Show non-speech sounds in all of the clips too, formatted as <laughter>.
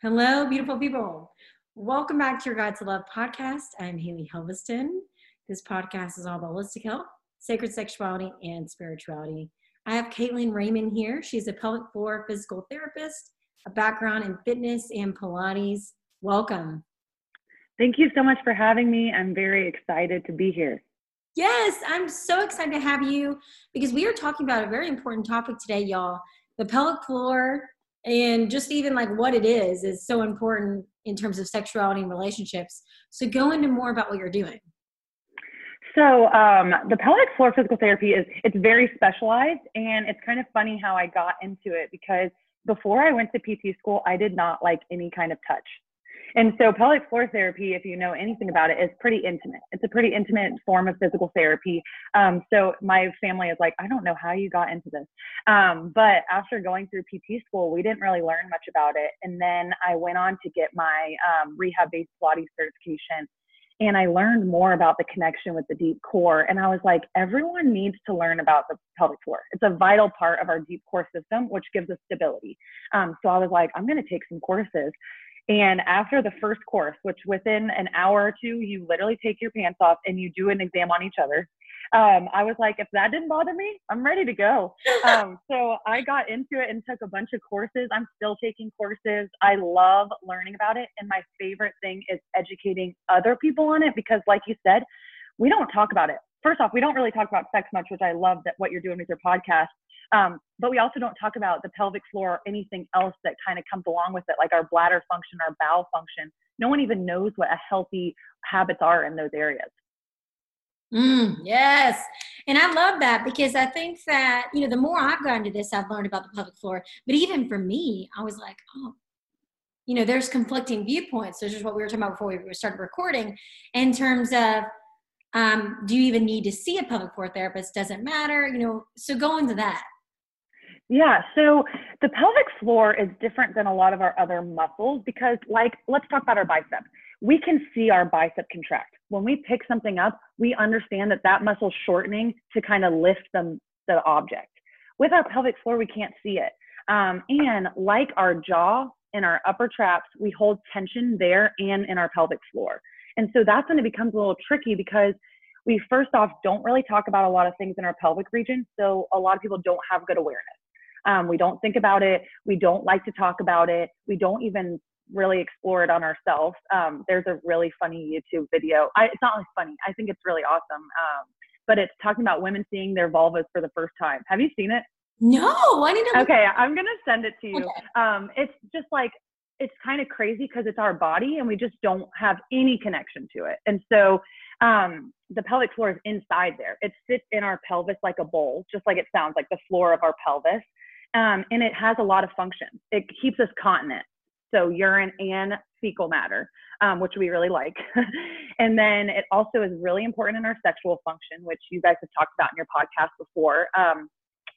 Hello, beautiful people. Welcome back to your Guide to Love podcast. I'm Haley Helveston. This podcast is all about holistic health, sacred sexuality, and spirituality. I have Katelyn Raymond here. She's a pelvic floor physical therapist, a background in fitness and Pilates. Welcome. Thank you so much for having me. I'm very excited to be here. Yes, I'm so excited to have you because we are talking about a very important topic today, y'all. The pelvic floor and just even like what it is is so important in terms of sexuality and relationships. So go into more about what you're doing. So um, the pelvic floor physical therapy is it's very specialized and it's kind of funny how i got into it because before i went to pt school i did not like any kind of touch and so pelvic floor therapy, if you know anything about it, is pretty intimate. It's a pretty intimate form of physical therapy. Um, so my family is like, I don't know how you got into this. Um, but after going through PT school, we didn't really learn much about it. And then I went on to get my um, rehab-based Pilates certification. And I learned more about the connection with the deep core. And I was like, everyone needs to learn about the pelvic floor. It's a vital part of our deep core system, which gives us stability. Um, so I was like, I'm going to take some courses. And after the first course, which within an hour or two, you literally take your pants off and you do an exam on each other. Um, I was like, if that didn't bother me, I'm ready to go. <laughs> Um, so I got into it and took a bunch of courses. I'm still taking courses. I love learning about it. And my favorite thing is educating other people on it because, like you said, we don't talk about it. First off, we don't really talk about sex much, which I love that what you're doing with your podcast. Um, but we also don't talk about the pelvic floor or anything else that kind of comes along with it, like our bladder function, our bowel function. No one even knows what a healthy habits are in those areas. Mm, yes. And I love that because I think that, you know, the more I've gone to this, I've learned about the pelvic floor. But even for me, I was like, oh, you know, there's conflicting viewpoints. This is what we were talking about before we started recording in terms of um, do you even need to see a pelvic floor therapist? Doesn't matter, you know, so go into that. Yeah, so the pelvic floor is different than a lot of our other muscles because, like, let's talk about our bicep. We can see our bicep contract. When we pick something up, we understand that that muscle's shortening to kind of lift the, the object. With our pelvic floor, we can't see it. Um, and like our jaw and our upper traps, we hold tension there and in our pelvic floor. And so that's when it becomes a little tricky because we first off don't really talk about a lot of things in our pelvic region. So a lot of people don't have good awareness. Um, we don't think about it. We don't like to talk about it. We don't even really explore it on ourselves. Um, there's a really funny YouTube video. I, it's not really funny. I think it's really awesome. Um, but it's talking about women seeing their vulvas for the first time. Have you seen it? No, I need to. Okay, I'm gonna send it to you. Okay. Um, it's just like it's kind of crazy because it's our body and we just don't have any connection to it. And so um, the pelvic floor is inside there. It sits in our pelvis like a bowl, just like it sounds like the floor of our pelvis. Um, and it has a lot of functions. It keeps us continent, so urine and fecal matter, um, which we really like. <laughs> and then it also is really important in our sexual function, which you guys have talked about in your podcast before. Um,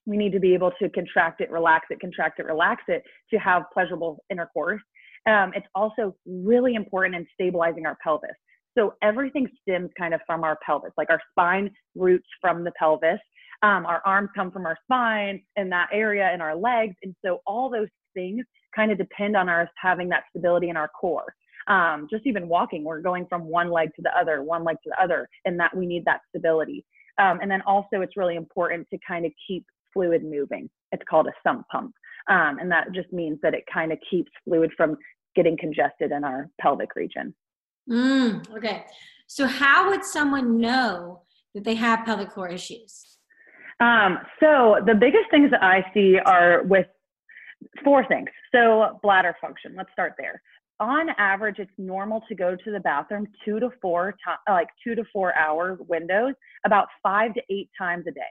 we need to be able to contract it, relax it, contract it, relax it to have pleasurable intercourse. Um, it's also really important in stabilizing our pelvis. So everything stems kind of from our pelvis, like our spine roots from the pelvis. Um, our arms come from our spine and that area and our legs. And so all those things kind of depend on us having that stability in our core. Um, just even walking, we're going from one leg to the other, one leg to the other, and that we need that stability. Um, and then also, it's really important to kind of keep fluid moving. It's called a sump pump. Um, and that just means that it kind of keeps fluid from getting congested in our pelvic region. Mm, okay. So, how would someone know that they have pelvic floor issues? Um, so the biggest things that I see are with four things. So bladder function. Let's start there. On average, it's normal to go to the bathroom two to four to, like two to four hour windows, about five to eight times a day.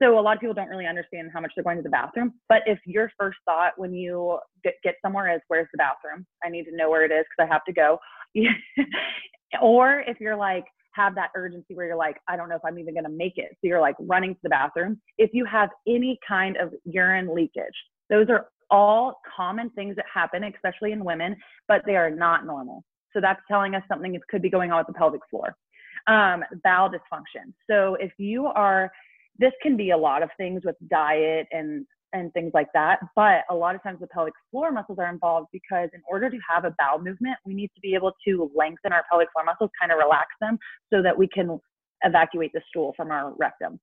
So a lot of people don't really understand how much they're going to the bathroom. But if your first thought when you get, get somewhere is, "Where's the bathroom? I need to know where it is because I have to go," <laughs> or if you're like, have that urgency where you're like, I don't know if I'm even going to make it. So you're like running to the bathroom. If you have any kind of urine leakage, those are all common things that happen, especially in women, but they are not normal. So that's telling us something could be going on with the pelvic floor. Um, bowel dysfunction. So if you are, this can be a lot of things with diet and and things like that. But a lot of times the pelvic floor muscles are involved because in order to have a bowel movement, we need to be able to lengthen our pelvic floor muscles, kind of relax them so that we can evacuate the stool from our rectum.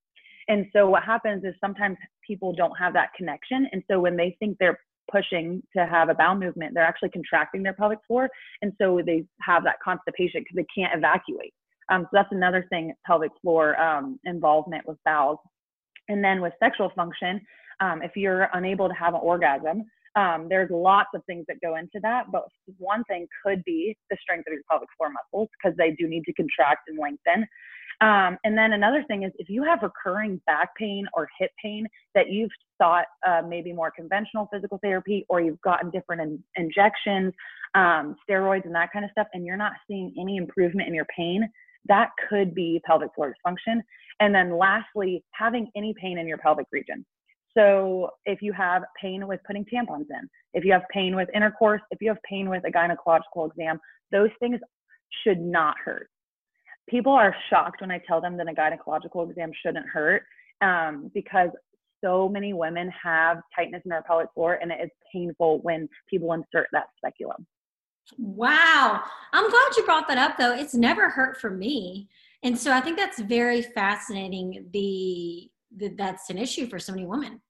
And so what happens is sometimes people don't have that connection. And so when they think they're pushing to have a bowel movement, they're actually contracting their pelvic floor. And so they have that constipation because they can't evacuate. Um, so that's another thing, pelvic floor um, involvement with bowels. And then with sexual function, um, if you're unable to have an orgasm, um, there's lots of things that go into that, but one thing could be the strength of your pelvic floor muscles because they do need to contract and lengthen. Um, and then another thing is if you have recurring back pain or hip pain that you've thought uh, maybe more conventional physical therapy or you've gotten different in- injections, um, steroids, and that kind of stuff, and you're not seeing any improvement in your pain, that could be pelvic floor dysfunction. And then lastly, having any pain in your pelvic region. So if you have pain with putting tampons in, if you have pain with intercourse, if you have pain with a gynecological exam, those things should not hurt. People are shocked when I tell them that a gynecological exam shouldn't hurt um, because so many women have tightness in their pelvic floor and it is painful when people insert that speculum. Wow. I'm glad you brought that up though. It's never hurt for me. And so I think that's very fascinating the, the that's an issue for so many women.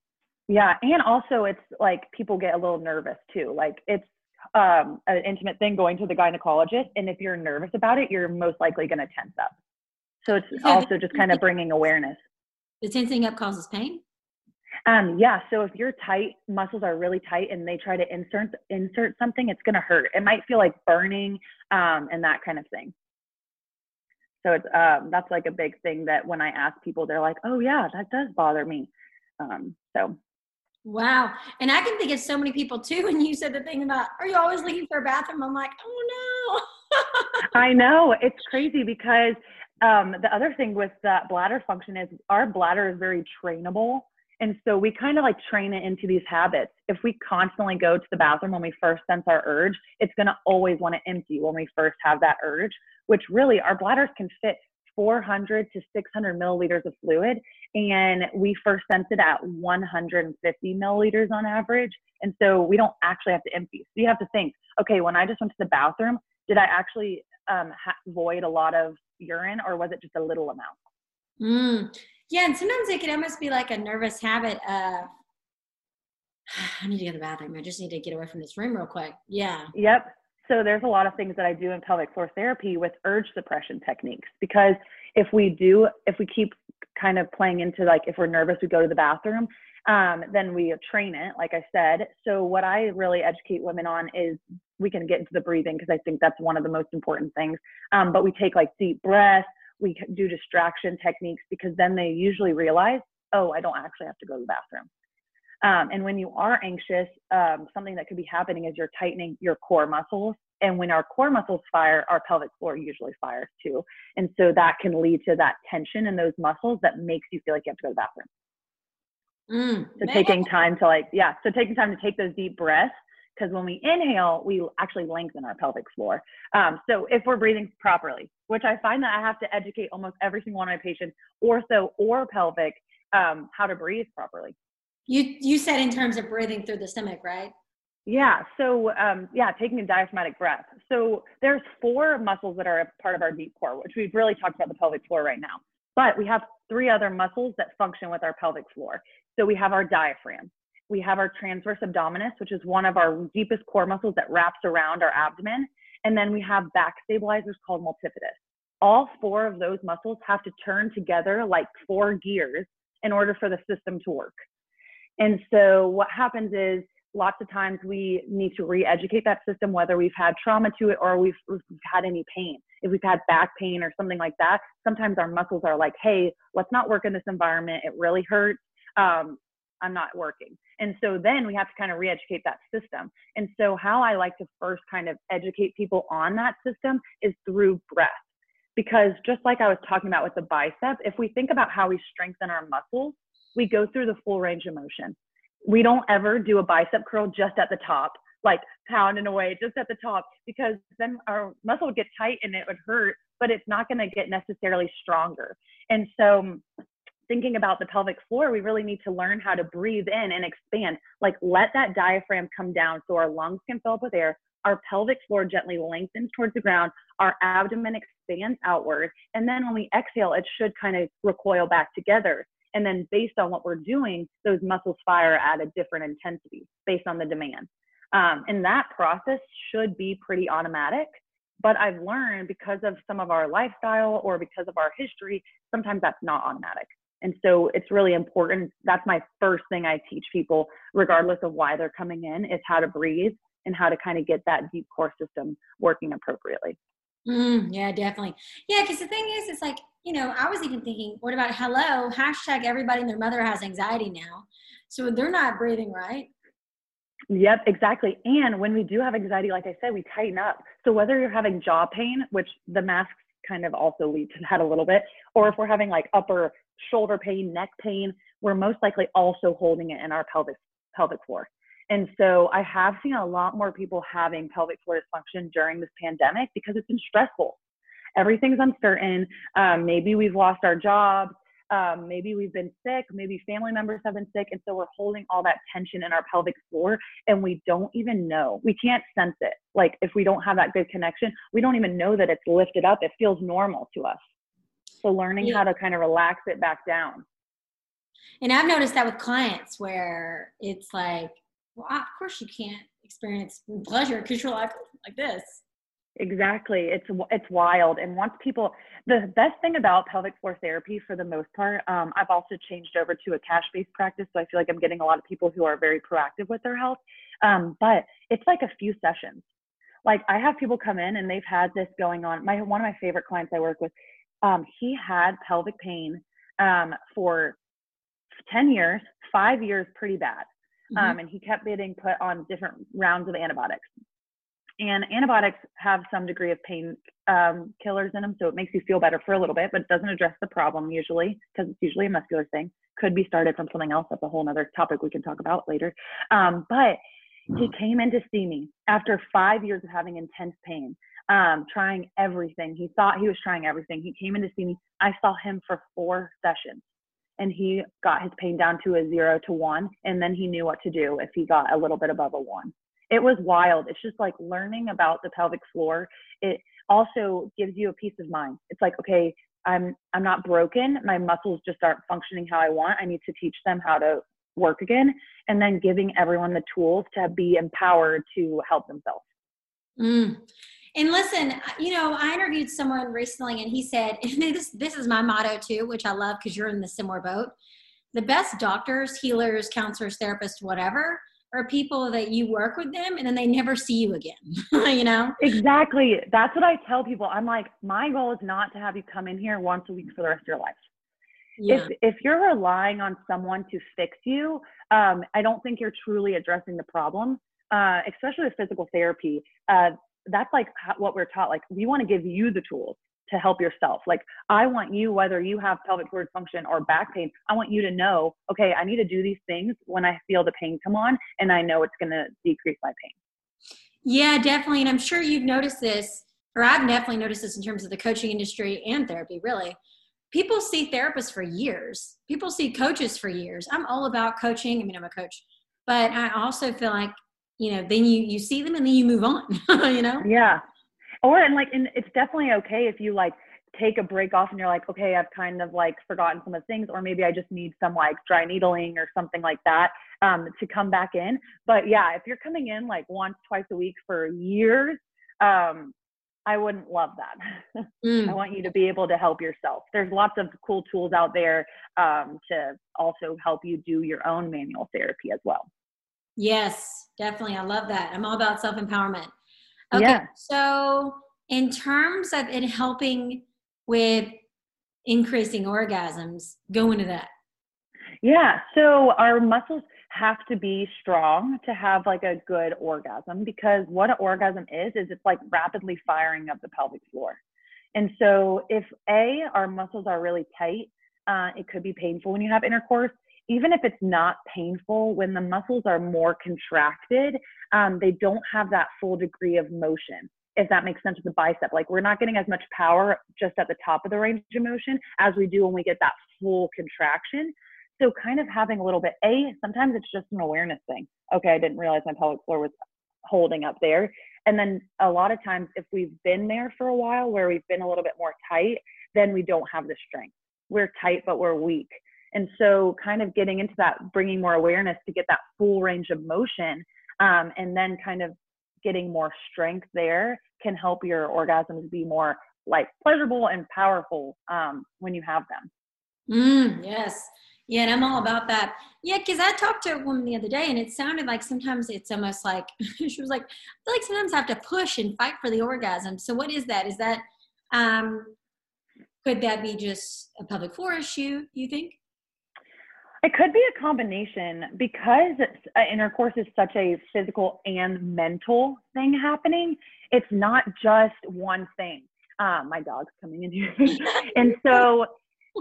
Yeah, and also it's like people get a little nervous too. Like it's um, an intimate thing going to the gynecologist, and if you're nervous about it, you're most likely going to tense up. So it's also just kind of bringing awareness. The tensing up causes pain. Um, yeah. So if your tight muscles are really tight and they try to insert insert something, it's going to hurt. It might feel like burning um, and that kind of thing. So it's um, that's like a big thing that when I ask people, they're like, "Oh yeah, that does bother me." Um, so Wow. And I can think of so many people too. And you said the thing about, are you always looking for a bathroom? I'm like, oh no. <laughs> I know. It's crazy because um, the other thing with that bladder function is our bladder is very trainable. And so we kind of like train it into these habits. If we constantly go to the bathroom when we first sense our urge, it's going to always want to empty when we first have that urge, which really our bladders can fit 400 to 600 milliliters of fluid. And we first sense it at 150 milliliters on average. And so we don't actually have to empty. So you have to think, okay, when I just went to the bathroom, did I actually um, ha- void a lot of urine or was it just a little amount? Mm. Yeah, and sometimes it can almost be like a nervous habit of, <sighs> I need to go to the bathroom. I just need to get away from this room real quick. Yeah. Yep. So there's a lot of things that I do in pelvic floor therapy with urge suppression techniques because if we do, if we keep kind of playing into like if we're nervous, we go to the bathroom, um, then we train it, like I said. So what I really educate women on is we can get into the breathing because I think that's one of the most important things. Um, but we take like deep breaths, we do distraction techniques because then they usually realize, oh, I don't actually have to go to the bathroom. Um, and when you are anxious, um, something that could be happening is you're tightening your core muscles. And when our core muscles fire, our pelvic floor usually fires too. And so that can lead to that tension in those muscles that makes you feel like you have to go to the bathroom. Mm, so man. taking time to like, yeah, so taking time to take those deep breaths because when we inhale, we actually lengthen our pelvic floor. Um, so if we're breathing properly, which I find that I have to educate almost every single one of my patients, ortho or pelvic, um, how to breathe properly. You you said in terms of breathing through the stomach, right? Yeah. So um, yeah, taking a diaphragmatic breath. So there's four muscles that are a part of our deep core, which we've really talked about the pelvic floor right now. But we have three other muscles that function with our pelvic floor. So we have our diaphragm. We have our transverse abdominis, which is one of our deepest core muscles that wraps around our abdomen. And then we have back stabilizers called multifidus. All four of those muscles have to turn together like four gears in order for the system to work. And so what happens is lots of times we need to re-educate that system, whether we've had trauma to it or we've, we've, had any pain. If we've had back pain or something like that, sometimes our muscles are like, hey, let's not work in this environment. It really hurts. Um, I'm not working. And so then we have to kind of re-educate that system. And so how I like to first kind of educate people on that system is through breath. Because just like I was talking about with the bicep, if we think about how we strengthen our muscles, we go through the full range of motion. We don't ever do a bicep curl just at the top, like pounding away just at the top, because then our muscle would get tight and it would hurt, but it's not going to get necessarily stronger. And so um, thinking about the pelvic floor, we really need to learn how to breathe in and expand. Like let that diaphragm come down so our lungs can fill up with air. Our pelvic floor gently lengthens towards the ground. Our abdomen expands outward. And then when we exhale, it should kind of recoil back together. And then based on what we're doing, those muscles fire at a different intensity based on the demand. Um, and that process should be pretty automatic. But I've learned because of some of our lifestyle or because of our history, sometimes that's not automatic. And so it's really important. That's my first thing I teach people, regardless of why they're coming in, is how to breathe and how to kind of get that deep core system working appropriately. Mm, yeah, definitely. Yeah, because the thing is, it's like, you know, I was even thinking, what about hello? Hashtag everybody and their mother has anxiety now. So they're not breathing right. Yep, exactly. And when we do have anxiety, like I said, we tighten up. So whether you're having jaw pain, which the masks kind of also lead to that a little bit, or if we're having like upper shoulder pain, neck pain, we're most likely also holding it in our pelvic pelvic floor. And so I have seen a lot more people having pelvic floor dysfunction during this pandemic because it's been stressful. Everything's uncertain. Um, maybe we've lost our jobs. Um, maybe we've been sick. Maybe family members have been sick. And so we're holding all that tension in our pelvic floor and we don't even know. We can't sense it. Like if we don't have that good connection, we don't even know that it's lifted up. It feels normal to us. So learning yeah. how to kind of relax it back down. And I've noticed that with clients where it's like, well, of course you can't experience pleasure because you're like like this. Exactly. It's it's wild. And once people, the best thing about pelvic floor therapy, for the most part, um, I've also changed over to a cash-based practice, so I feel like I'm getting a lot of people who are very proactive with their health. Um, but it's like a few sessions. Like I have people come in and they've had this going on. My one of my favorite clients I work with, um, he had pelvic pain um, for 10 years, five years, pretty bad. Mm-hmm. Um, and he kept getting put on different rounds of antibiotics. And antibiotics have some degree of pain um, killers in them, so it makes you feel better for a little bit, but it doesn't address the problem usually because it's usually a muscular thing. Could be started from something else. That's a whole other topic we can talk about later. Um, but he came in to see me after five years of having intense pain, um, trying everything. He thought he was trying everything. He came in to see me. I saw him for four sessions and he got his pain down to a zero to one and then he knew what to do if he got a little bit above a one it was wild. It's just like learning about the pelvic floor it also gives you a peace of mind. It's like okay i'm i'm not broken. My muscles just aren't functioning how i want. I need to teach them how to work again and then giving everyone the tools to be empowered to help themselves. Mm. And listen, you know, I interviewed someone recently and he said, <laughs> and this, this is my motto too, which I love because you're in the similar boat. The best doctors, healers, counselors, therapists, whatever, are people that you work with them and then they never see you again, <laughs> you know? Exactly. That's what I tell people. I'm like, my goal is not to have you come in here once a week for the rest of your life. Yeah. If, if you're relying on someone to fix you, um, I don't think you're truly addressing the problem. Uh, especially with physical therapy, uh, that's like what we're taught. Like we want to give you the tools to help yourself. Like I want you, whether you have pelvic floor dysfunction or back pain, I want you to know, okay, I need to do these things when I feel the pain come on, and I know it's going to decrease my pain. Yeah, definitely. And I'm sure you've noticed this, or I've definitely noticed this in terms of the coaching industry and therapy, really. People see therapists for years. People see coaches for years. I'm all about coaching. I mean, I'm a coach, but I also feel like you know then you you see them and then you move on <laughs> you know yeah or and like and it's definitely okay if you like take a break off and you're like okay i've kind of like forgotten some of the things or maybe i just need some like dry needling or something like that um, to come back in but yeah if you're coming in like once twice a week for years um, i wouldn't love that <laughs> mm. i want you to be able to help yourself there's lots of cool tools out there um, to also help you do your own manual therapy as well Yes, definitely. I love that. I'm all about self empowerment. Okay. Yeah. So, in terms of it helping with increasing orgasms, go into that. Yeah. So, our muscles have to be strong to have like a good orgasm because what an orgasm is, is it's like rapidly firing up the pelvic floor. And so, if A, our muscles are really tight, uh, it could be painful when you have intercourse even if it's not painful, when the muscles are more contracted, um, they don't have that full degree of motion. if that makes sense with the bicep. Like we're not getting as much power just at the top of the range of motion as we do when we get that full contraction. So kind of having a little bit, A, sometimes it's just an awareness thing. Okay, I didn't realize my pelvic floor was holding up there. And then a lot of times if we've been there for a while where we've been a little bit more tight, then we don't have the strength. We're tight, but we're weak. And so kind of getting into that, bringing more awareness to get that full range of motion um, and then kind of getting more strength there can help your orgasms be more like pleasurable and powerful um, when you have them. Mm, yes. Yeah, and I'm all about that. Yeah, because I talked to a woman the other day, and it sounded like sometimes it's almost like <laughs> she was like, I feel like sometimes I have to push and fight for the orgasm. So, what is that? Is that um, could that be just a pelvic floor issue? You think? It could be a combination because uh, intercourse is such a physical and mental thing happening. It's not just one thing. Uh, my dog's coming in here. <laughs> and so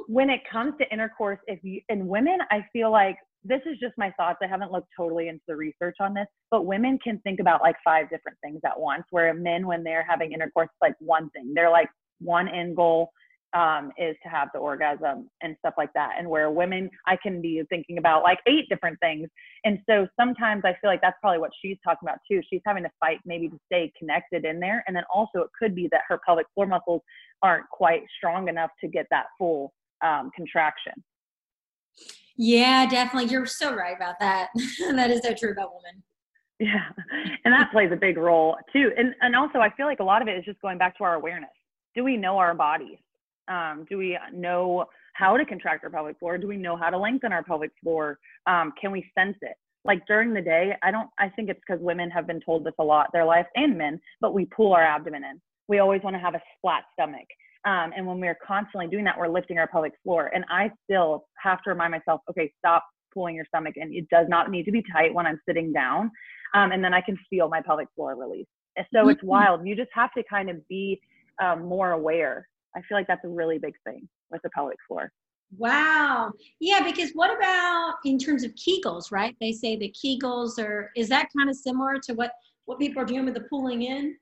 when it comes to intercourse, if you, in women, I feel like this is just my thoughts. I haven't looked totally into the research on this, but women can think about like five different things at once, where men, when they're having intercourse, like one thing. They're like one end goal um, is to have the orgasm and stuff like that. And where women, I can be thinking about like eight different things. And so sometimes I feel like that's probably what she's talking about too. She's having to fight maybe to stay connected in there. And then also it could be that her pelvic floor muscles aren't quite strong enough to get that full um, contraction. Yeah, definitely. You're so right about that. <laughs> that is so true about women. Yeah. And that plays a big role too. And and also I feel like a lot of it is just going back to our awareness. Do we know our bodies? Um, do we know how to contract our pelvic floor? Do we know how to lengthen our pelvic floor? Um, can we sense it? Like during the day, I don't, I think it's because women have been told this a lot their life and men, but we pull our abdomen in. We always want to have a flat stomach. Um, and when we're constantly doing that, we're lifting our pelvic floor. And I still have to remind myself, okay, stop pulling your stomach in. It does not need to be tight when I'm sitting down. Um, and then I can feel my pelvic floor release. So mm-hmm. it's wild. You just have to kind of be um, more aware I feel like that's a really big thing with the pelvic floor. Wow. Yeah, because what about in terms of Kegels, right? They say the Kegels are is that kind of similar to what what people are doing with the pulling in?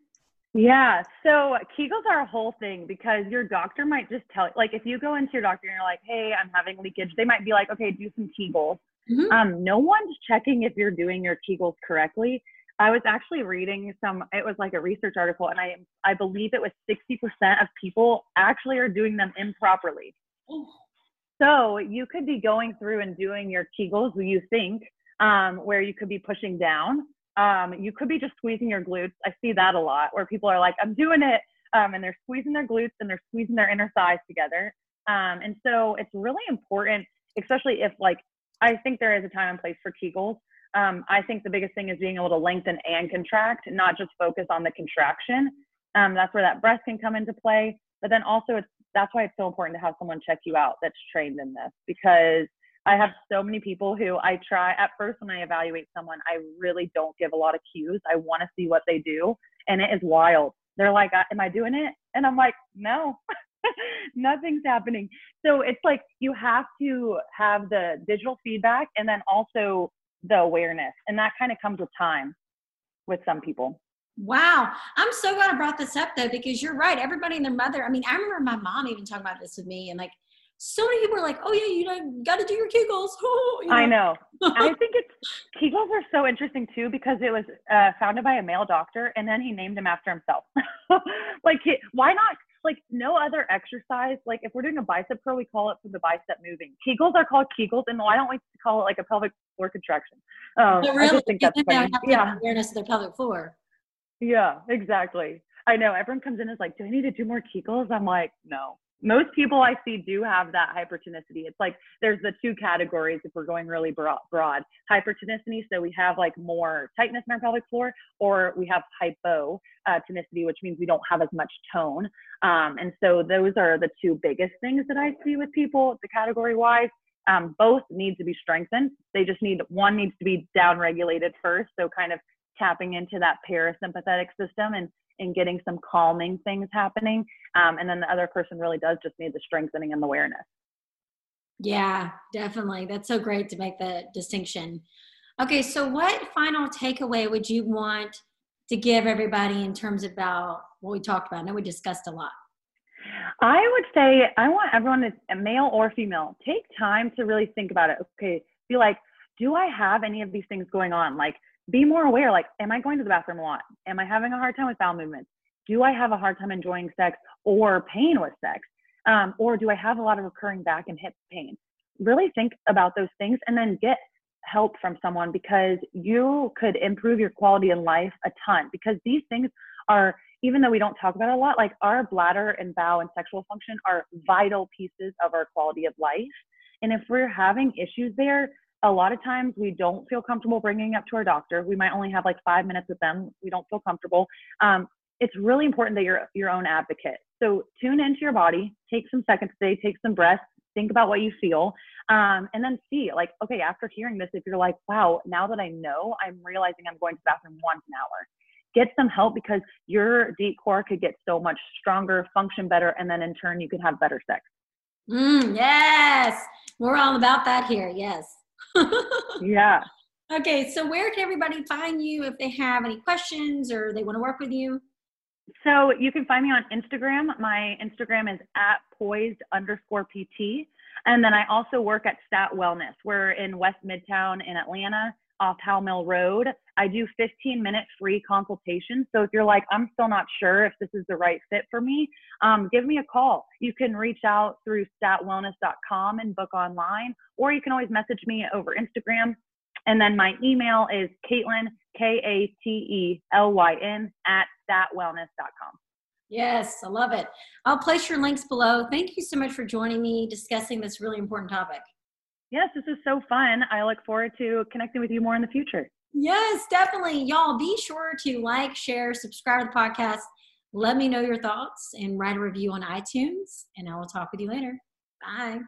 Yeah, so Kegels are a whole thing because your doctor might just tell like if you go into your doctor and you're like, "Hey, I'm having leakage." They might be like, "Okay, do some Kegels." Mm-hmm. Um, no one's checking if you're doing your Kegels correctly. I was actually reading some, it was like a research article, and I, I believe it was 60% of people actually are doing them improperly. So you could be going through and doing your Kegels, you think, um, where you could be pushing down. Um, you could be just squeezing your glutes. I see that a lot where people are like, I'm doing it. Um, and they're squeezing their glutes and they're squeezing their inner thighs together. Um, and so it's really important, especially if like, I think there is a time and place for Kegels, um, I think the biggest thing is being able to lengthen and contract, not just focus on the contraction. Um, that's where that breath can come into play. But then also, it's that's why it's so important to have someone check you out that's trained in this because I have so many people who I try at first when I evaluate someone, I really don't give a lot of cues. I want to see what they do, and it is wild. They're like, "Am I doing it?" And I'm like, "No." <laughs> nothing's happening. So it's like you have to have the digital feedback and then also the awareness. And that kind of comes with time with some people. Wow. I'm so glad I brought this up though, because you're right. Everybody and their mother. I mean, I remember my mom even talking about this with me and like so many people are like, oh yeah, you know, got to do your Kegels. <laughs> you know? I know. I think it's <laughs> Kegels are so interesting too because it was uh, founded by a male doctor and then he named him after himself. <laughs> like, why not like no other exercise. Like if we're doing a bicep curl, we call it for the bicep moving. Kegels are called Kegels, and why don't we call it like a pelvic floor contraction? Um, really, I just think that's funny. yeah. awareness of their pelvic floor. Yeah, exactly. I know everyone comes in and is like, "Do I need to do more Kegels?" I'm like, "No, most people I see do have that hypertonicity. It's like there's the two categories if we're going really broad, broad. Hypertonicity, so we have like more tightness in our pelvic floor, or we have hypotonicity, which means we don't have as much tone. Um, and so those are the two biggest things that I see with people, the category wise. Um, both need to be strengthened. They just need one needs to be down regulated first, so kind of tapping into that parasympathetic system and and getting some calming things happening. Um, and then the other person really does just need the strengthening and the awareness. Yeah, definitely. That's so great to make the distinction. Okay, so what final takeaway would you want to give everybody in terms about what we talked about? I know we discussed a lot. I would say I want everyone to, male or female, take time to really think about it. Okay, be like, do I have any of these things going on? Like, be more aware. Like, am I going to the bathroom a lot? Am I having a hard time with bowel movements? Do I have a hard time enjoying sex or pain with sex? Um, or do I have a lot of recurring back and hip pain? Really think about those things and then get help from someone because you could improve your quality in life a ton because these things are even though we don't talk about it a lot like our bladder and bowel and sexual function are vital pieces of our quality of life and if we're having issues there a lot of times we don't feel comfortable bringing up to our doctor. We might only have like five minutes with them. We don't feel comfortable. Um, it's really important that you're your own advocate. So tune into your body take some seconds today take some breaths think about what you feel um, and then see like okay after hearing this if you're like wow now that i know i'm realizing i'm going to the bathroom once an hour. Get some help because your deep core could get so much stronger function better and then in turn you could have better sex. Mm, yes. We're all about that here. Yes yeah <laughs> okay so where can everybody find you if they have any questions or they want to work with you so you can find me on Instagram. My Instagram is at poised underscore PT. And then I also work at Stat Wellness. We're in West Midtown in Atlanta off Howell Mill Road. I do 15 minute free consultations. So if you're like, I'm still not sure if this is the right fit for me, um, give me a call. You can reach out through statwellness.com and book online, or you can always message me over Instagram. And then my email is Katelyn, K A T E L Y N, at statwellness.com. Yes, I love it. I'll place your links below. Thank you so much for joining me discussing this really important topic. Yes, this is so fun. I look forward to connecting with you more in the future. Yes, definitely. Y'all be sure to like, share, subscribe to the podcast. Let me know your thoughts and write a review on iTunes, and I will talk with you later. Bye.